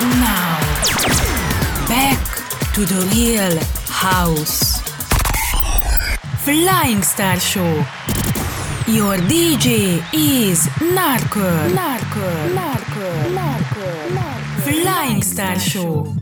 now, back to the real house. Flying Star Show. Your DJ is Narco. Narco. Narco. Narco. Narco. Flying Star Show.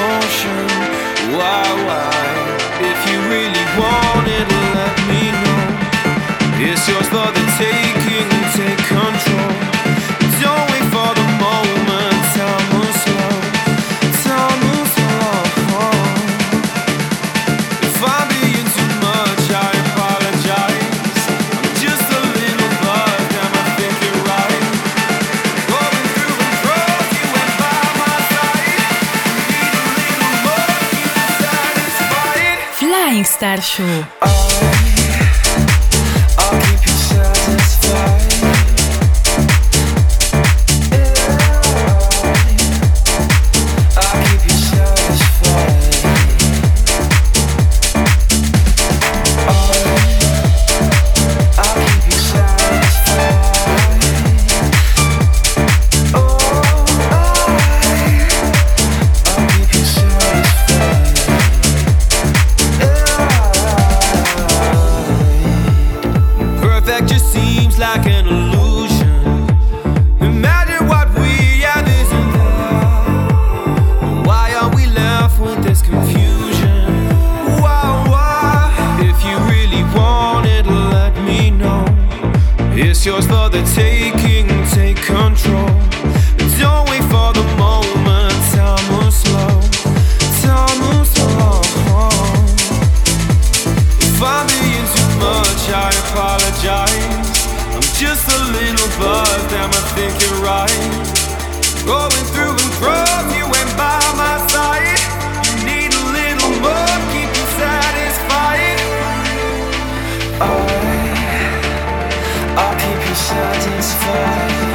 My. Why, why? If you really want it, let me know. It's yours for the taking, Show. The taking, take control. Don't wait for the moment, time moves slow. Time moves slow. If I'm being too much, I apologize. I'm just a little buzzed, I right? Going through and through, you went by my side. I, keep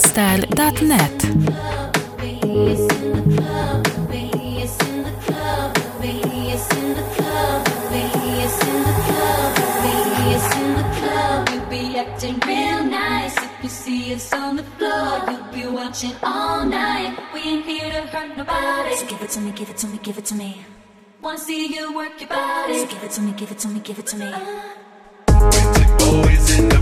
flstar.net acting real nice. If you see us on the floor, you'll be watching all night. We ain't here to hurt nobody. So give it to me, give it to me, give it to me. Wanna see you work your body. So give it to me, give it to me, give it to me. With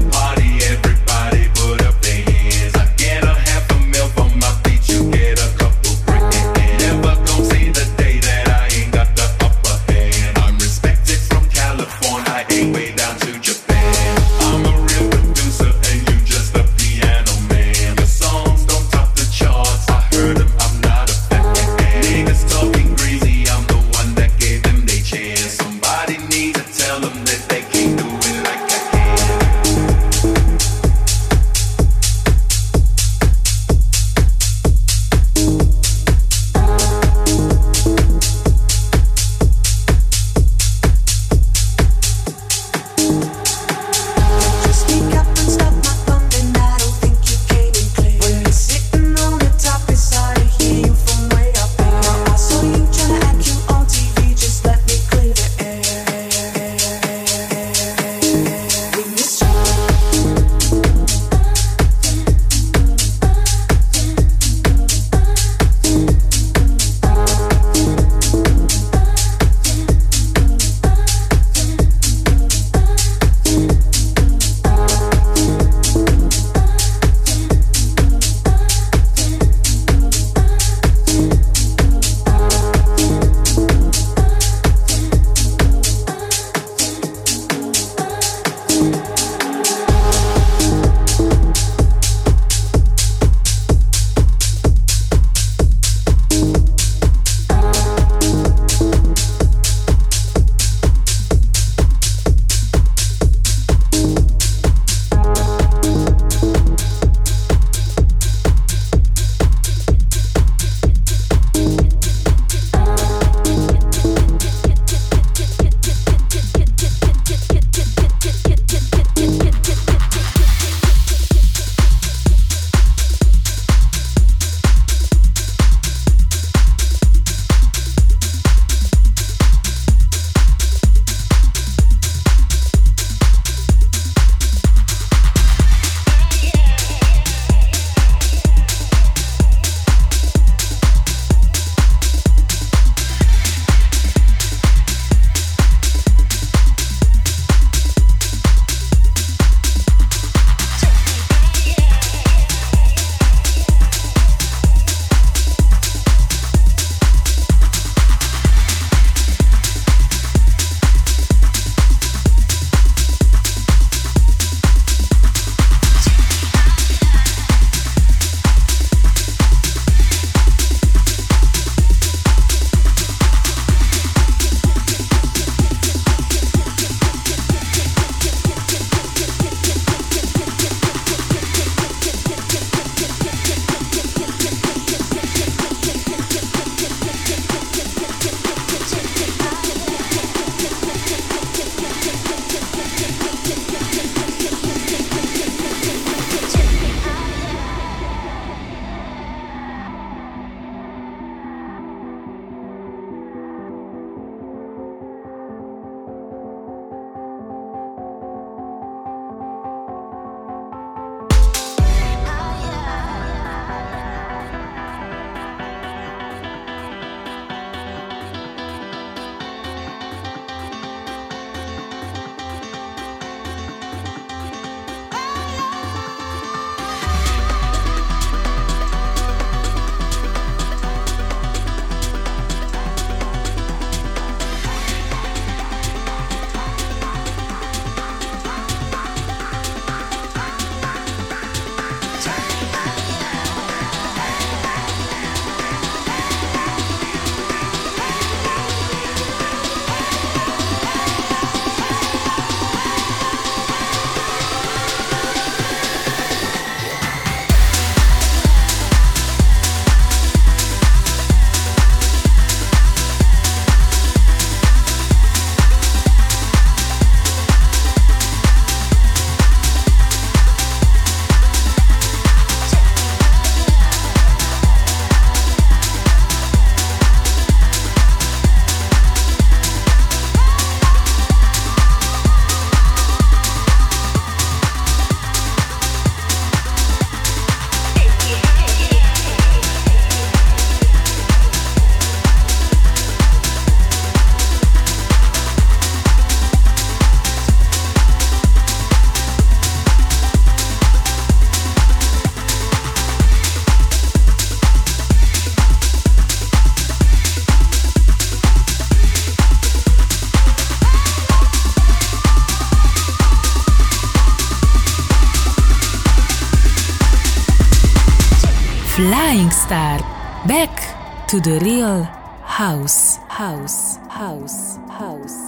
to the real house. House. House. House.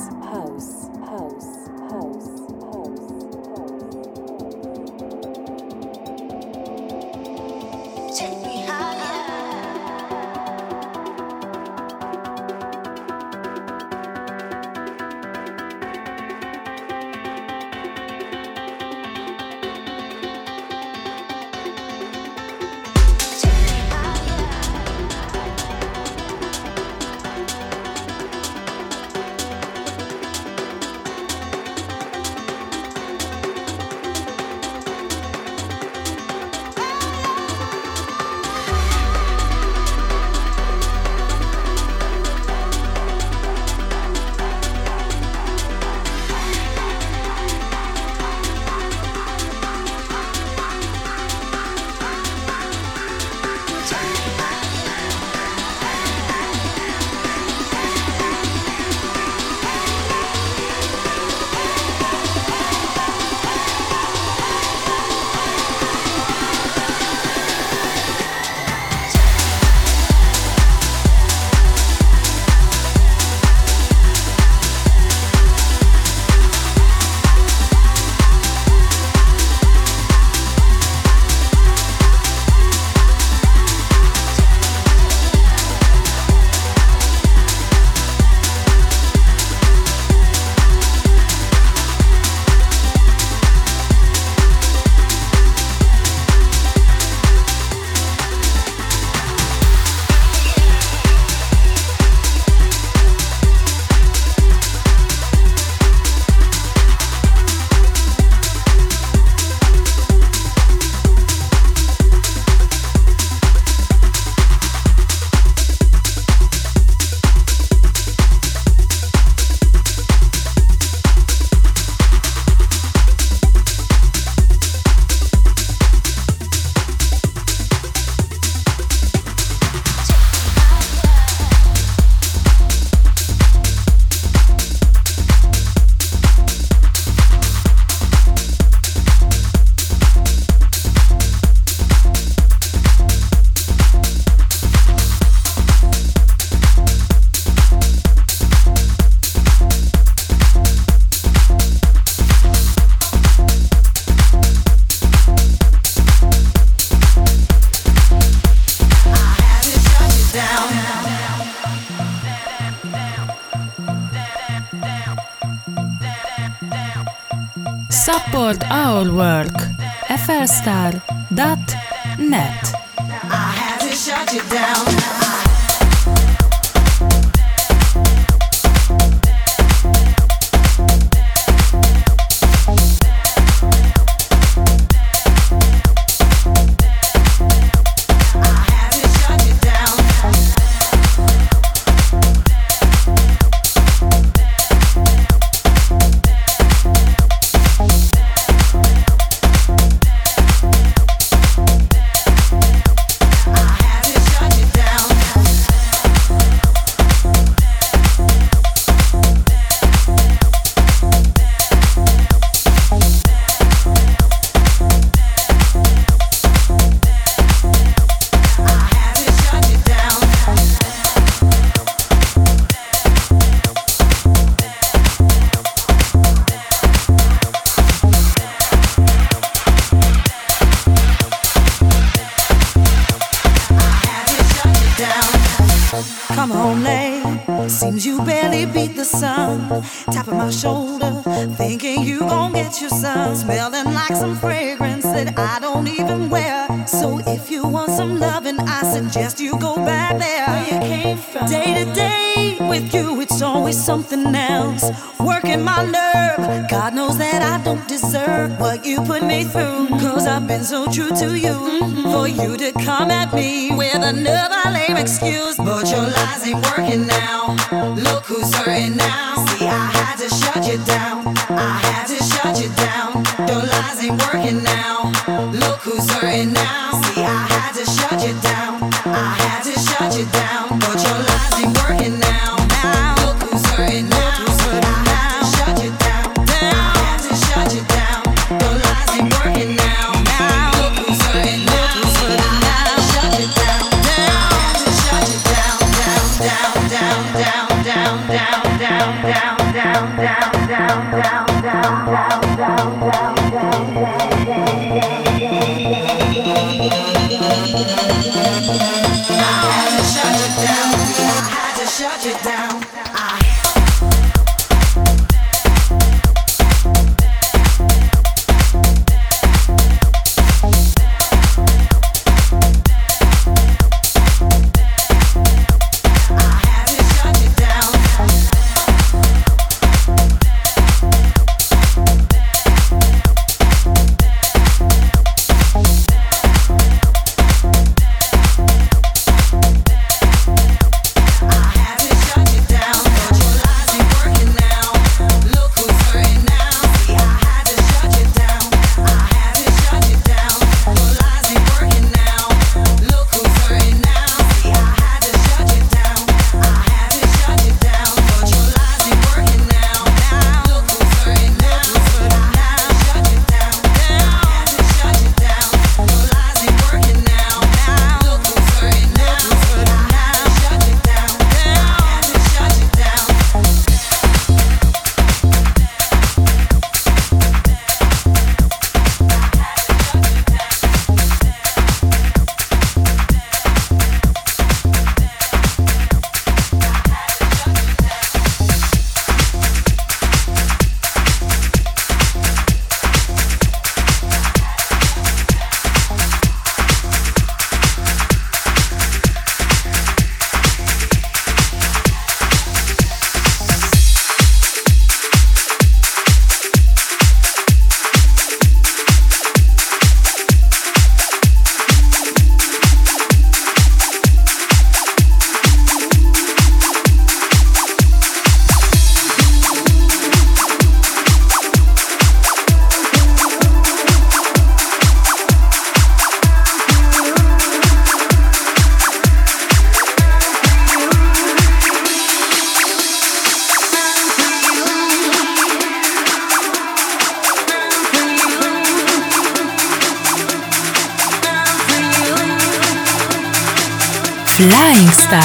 Flying Star.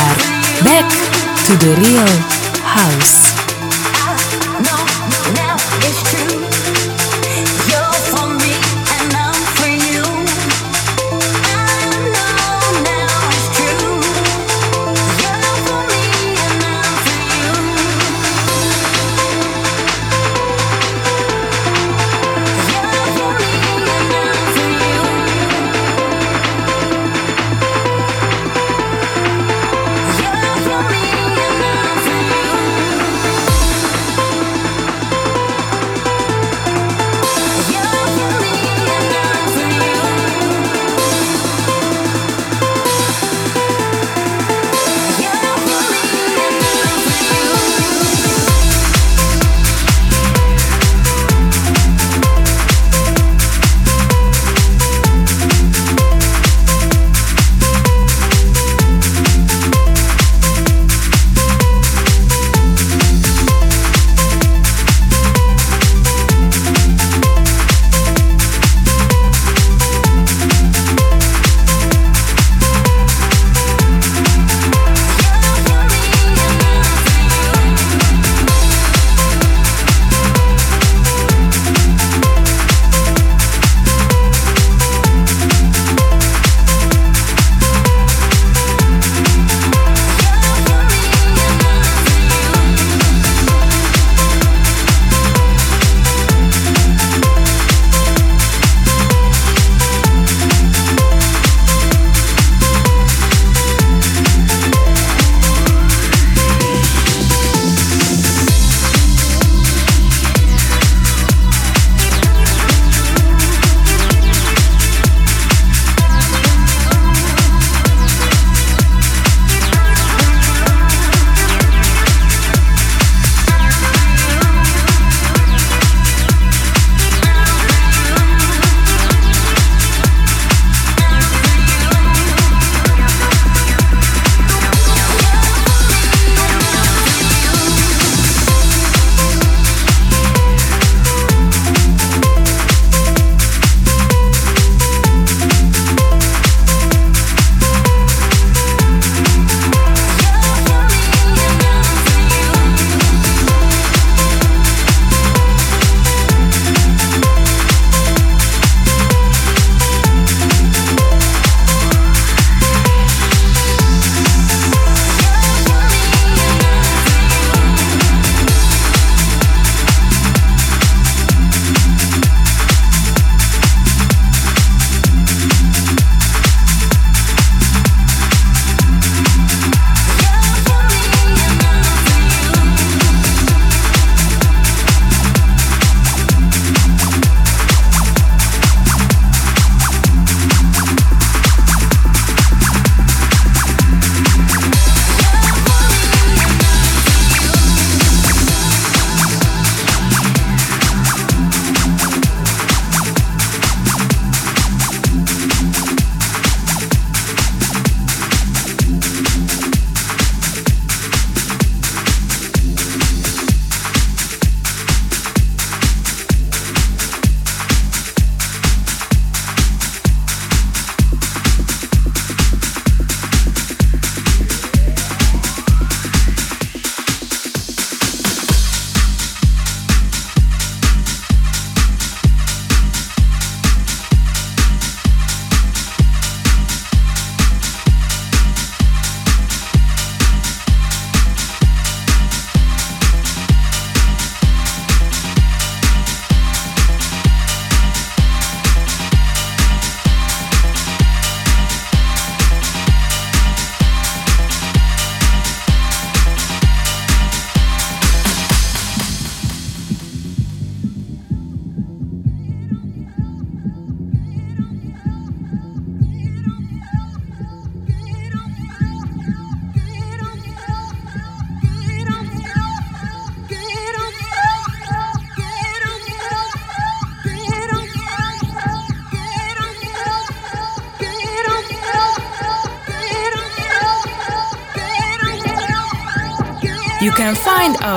Back to the real house.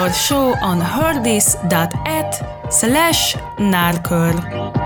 Our show on herdis.at slash narcurl.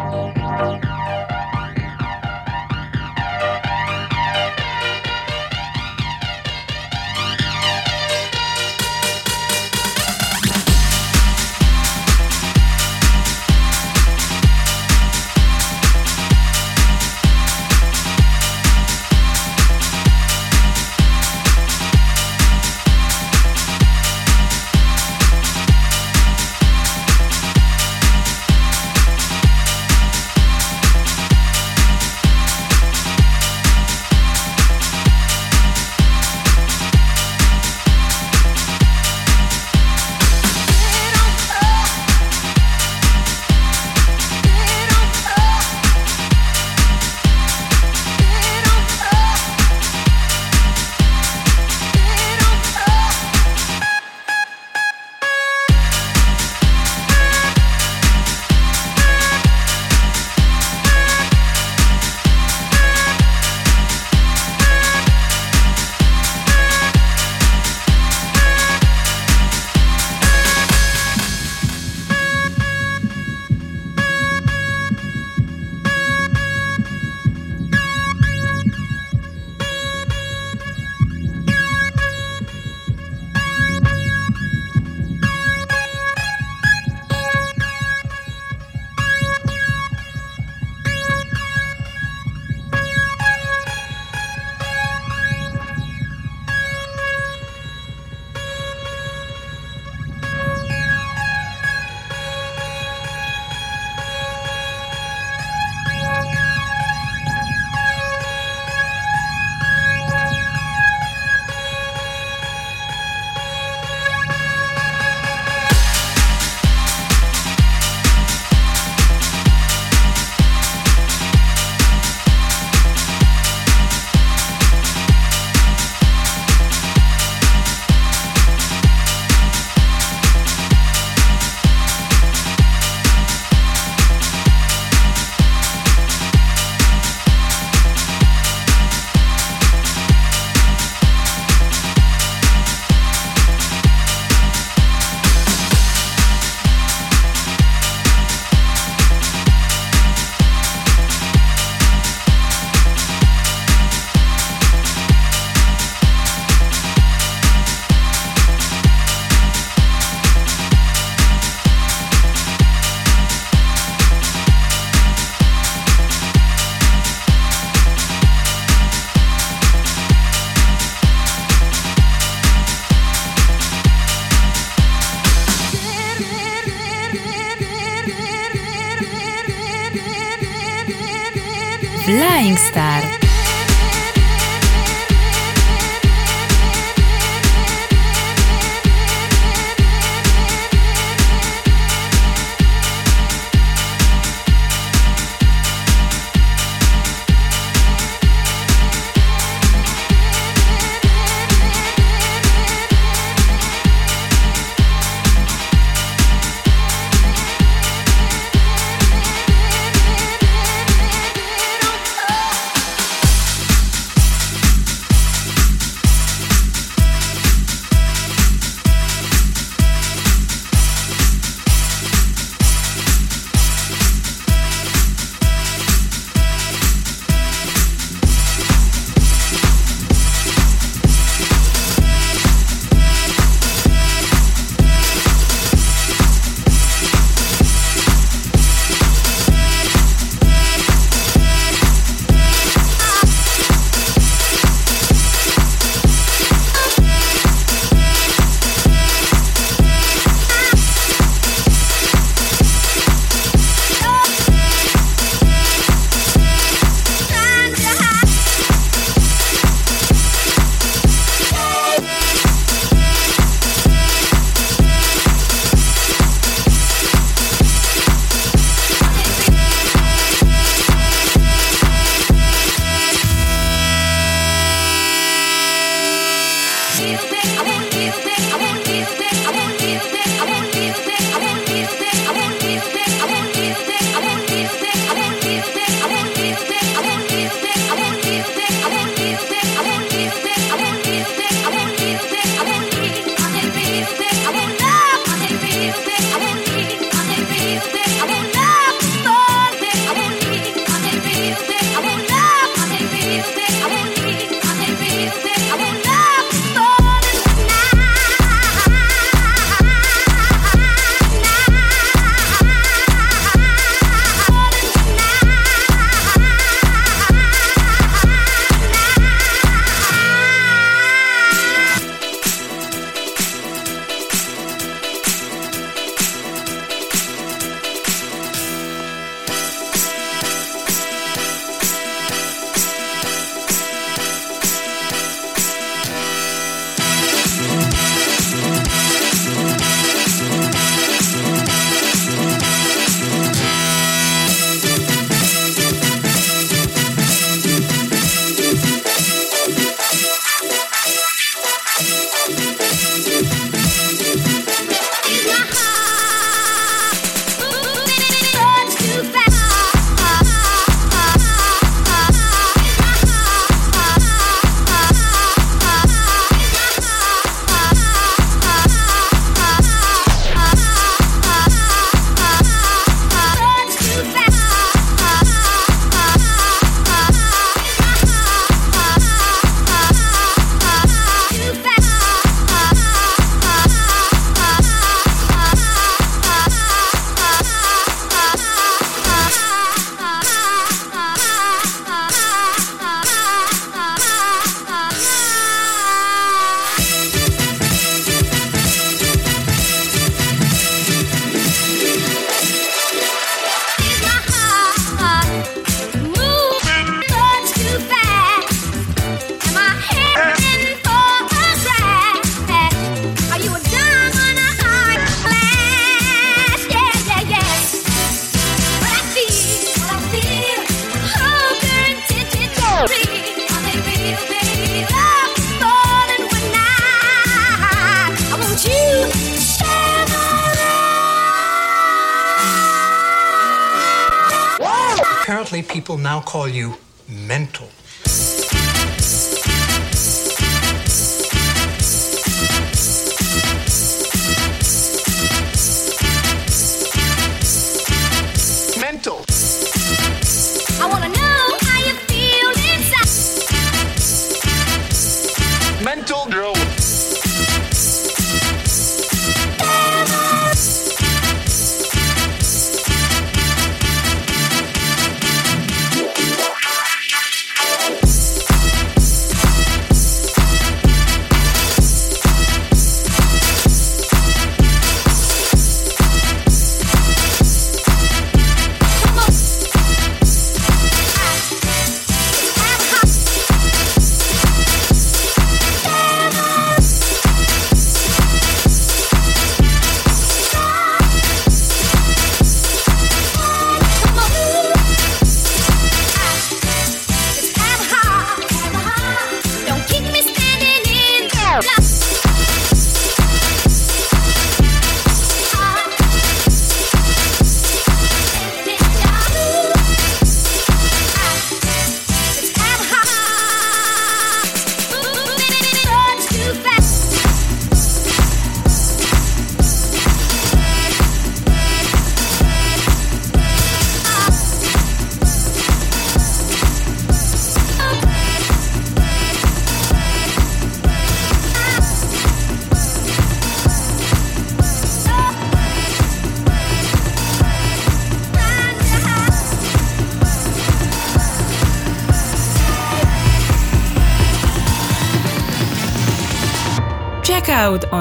call you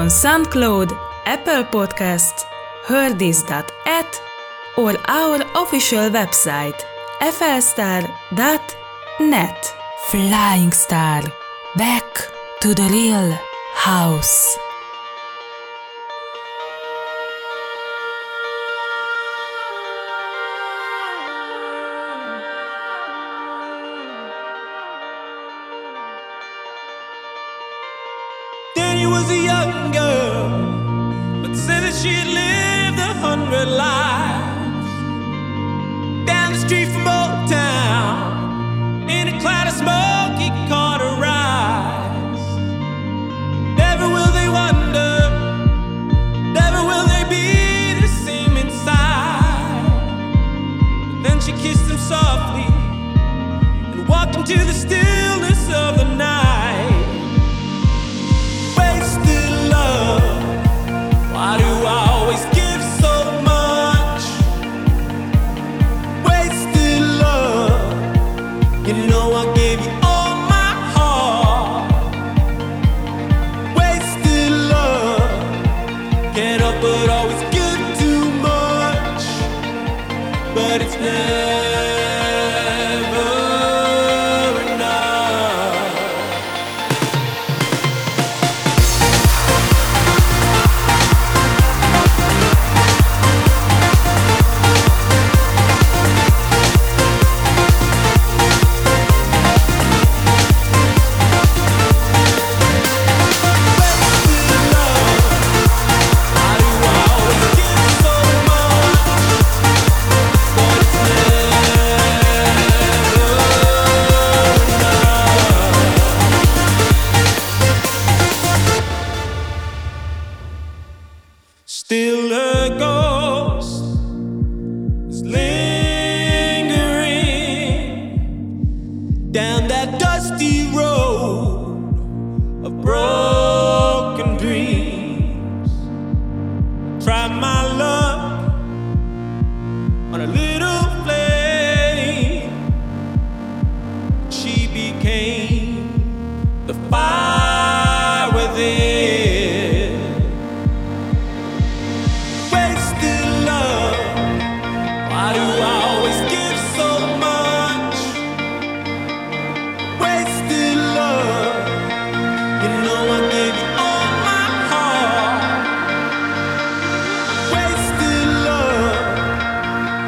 on SoundCloud, Apple Podcast, hearthis.at, or our official website, flstar.net. Flying Star, back to the real house.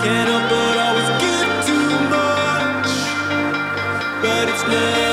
get up, but always give too much. But it's never.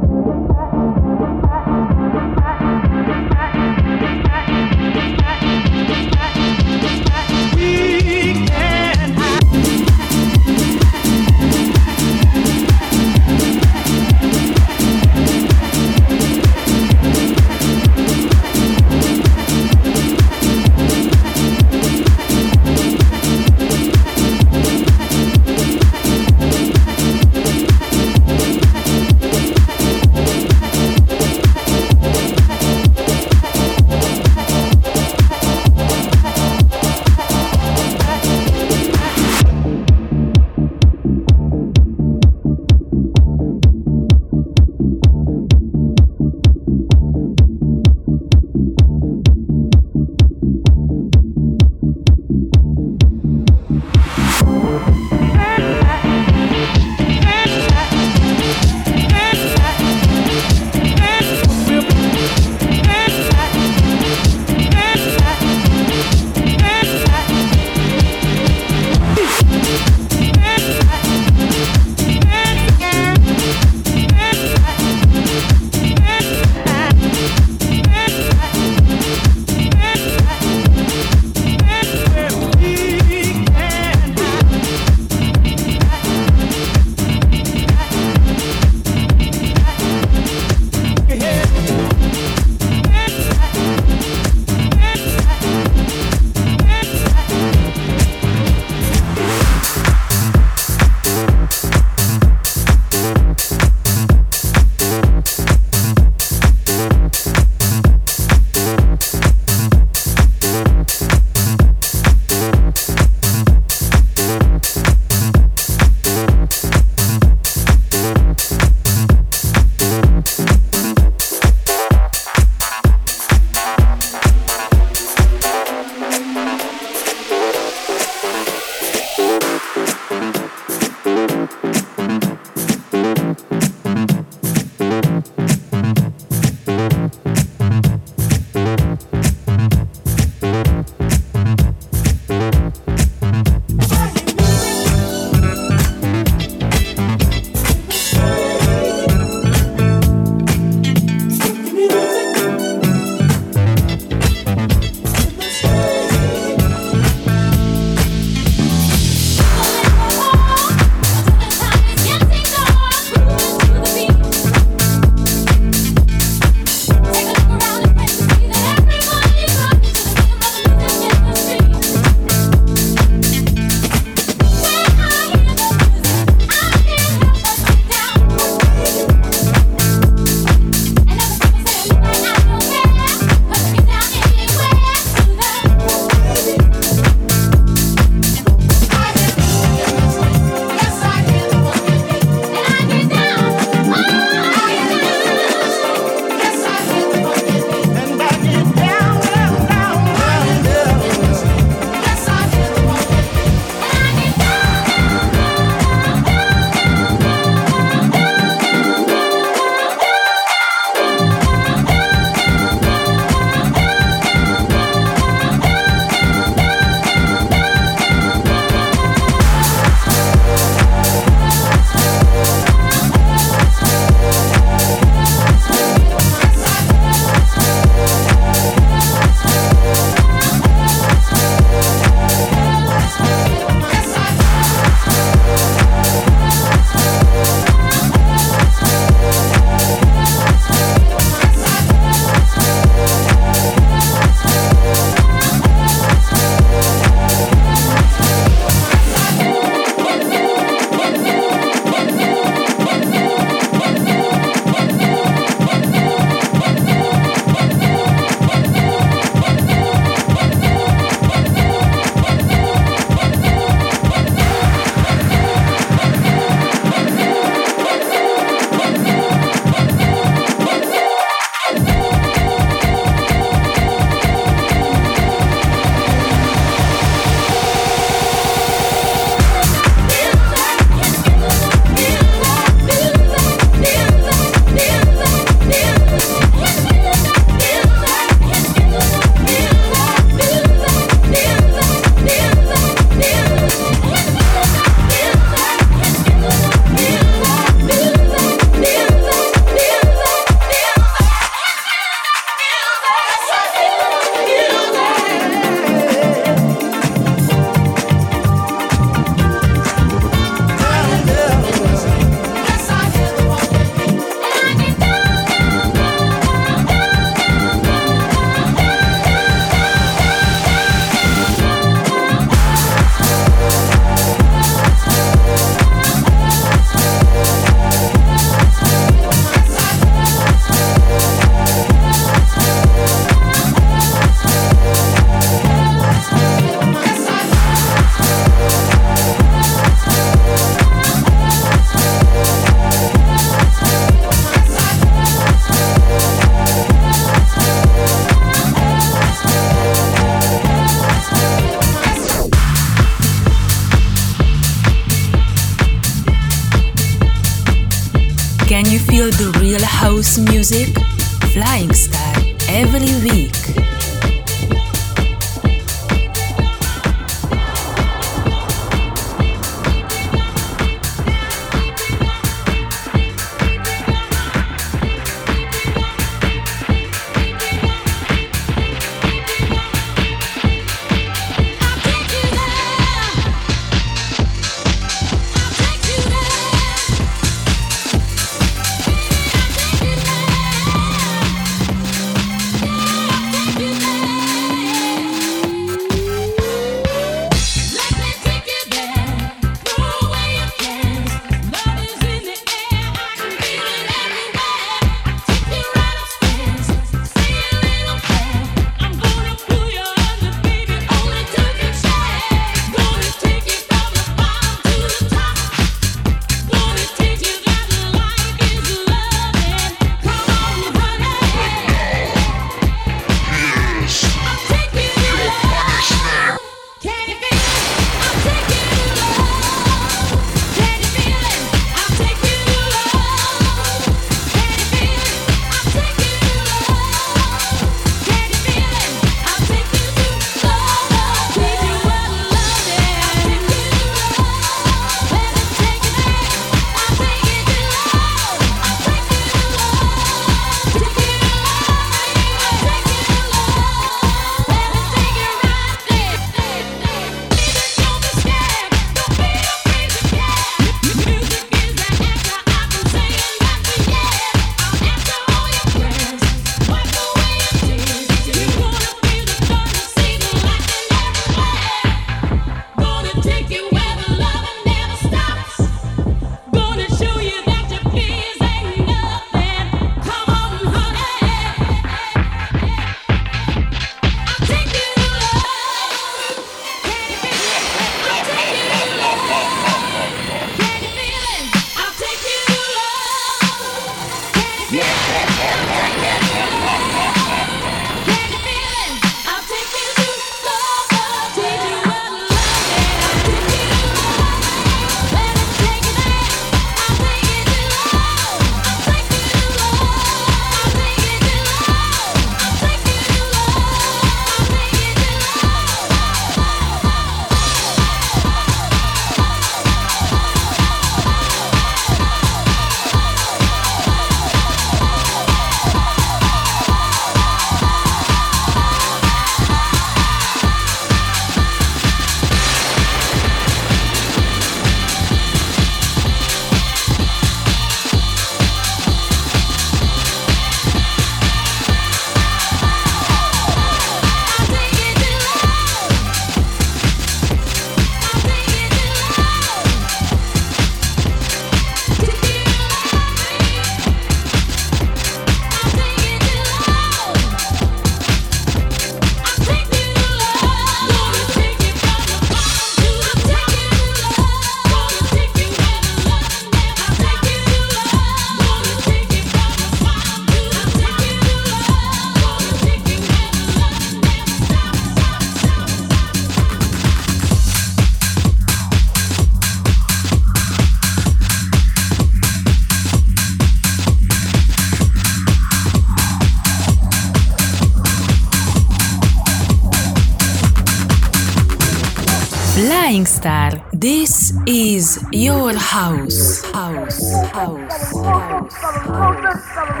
Your house. House. House. house. Don't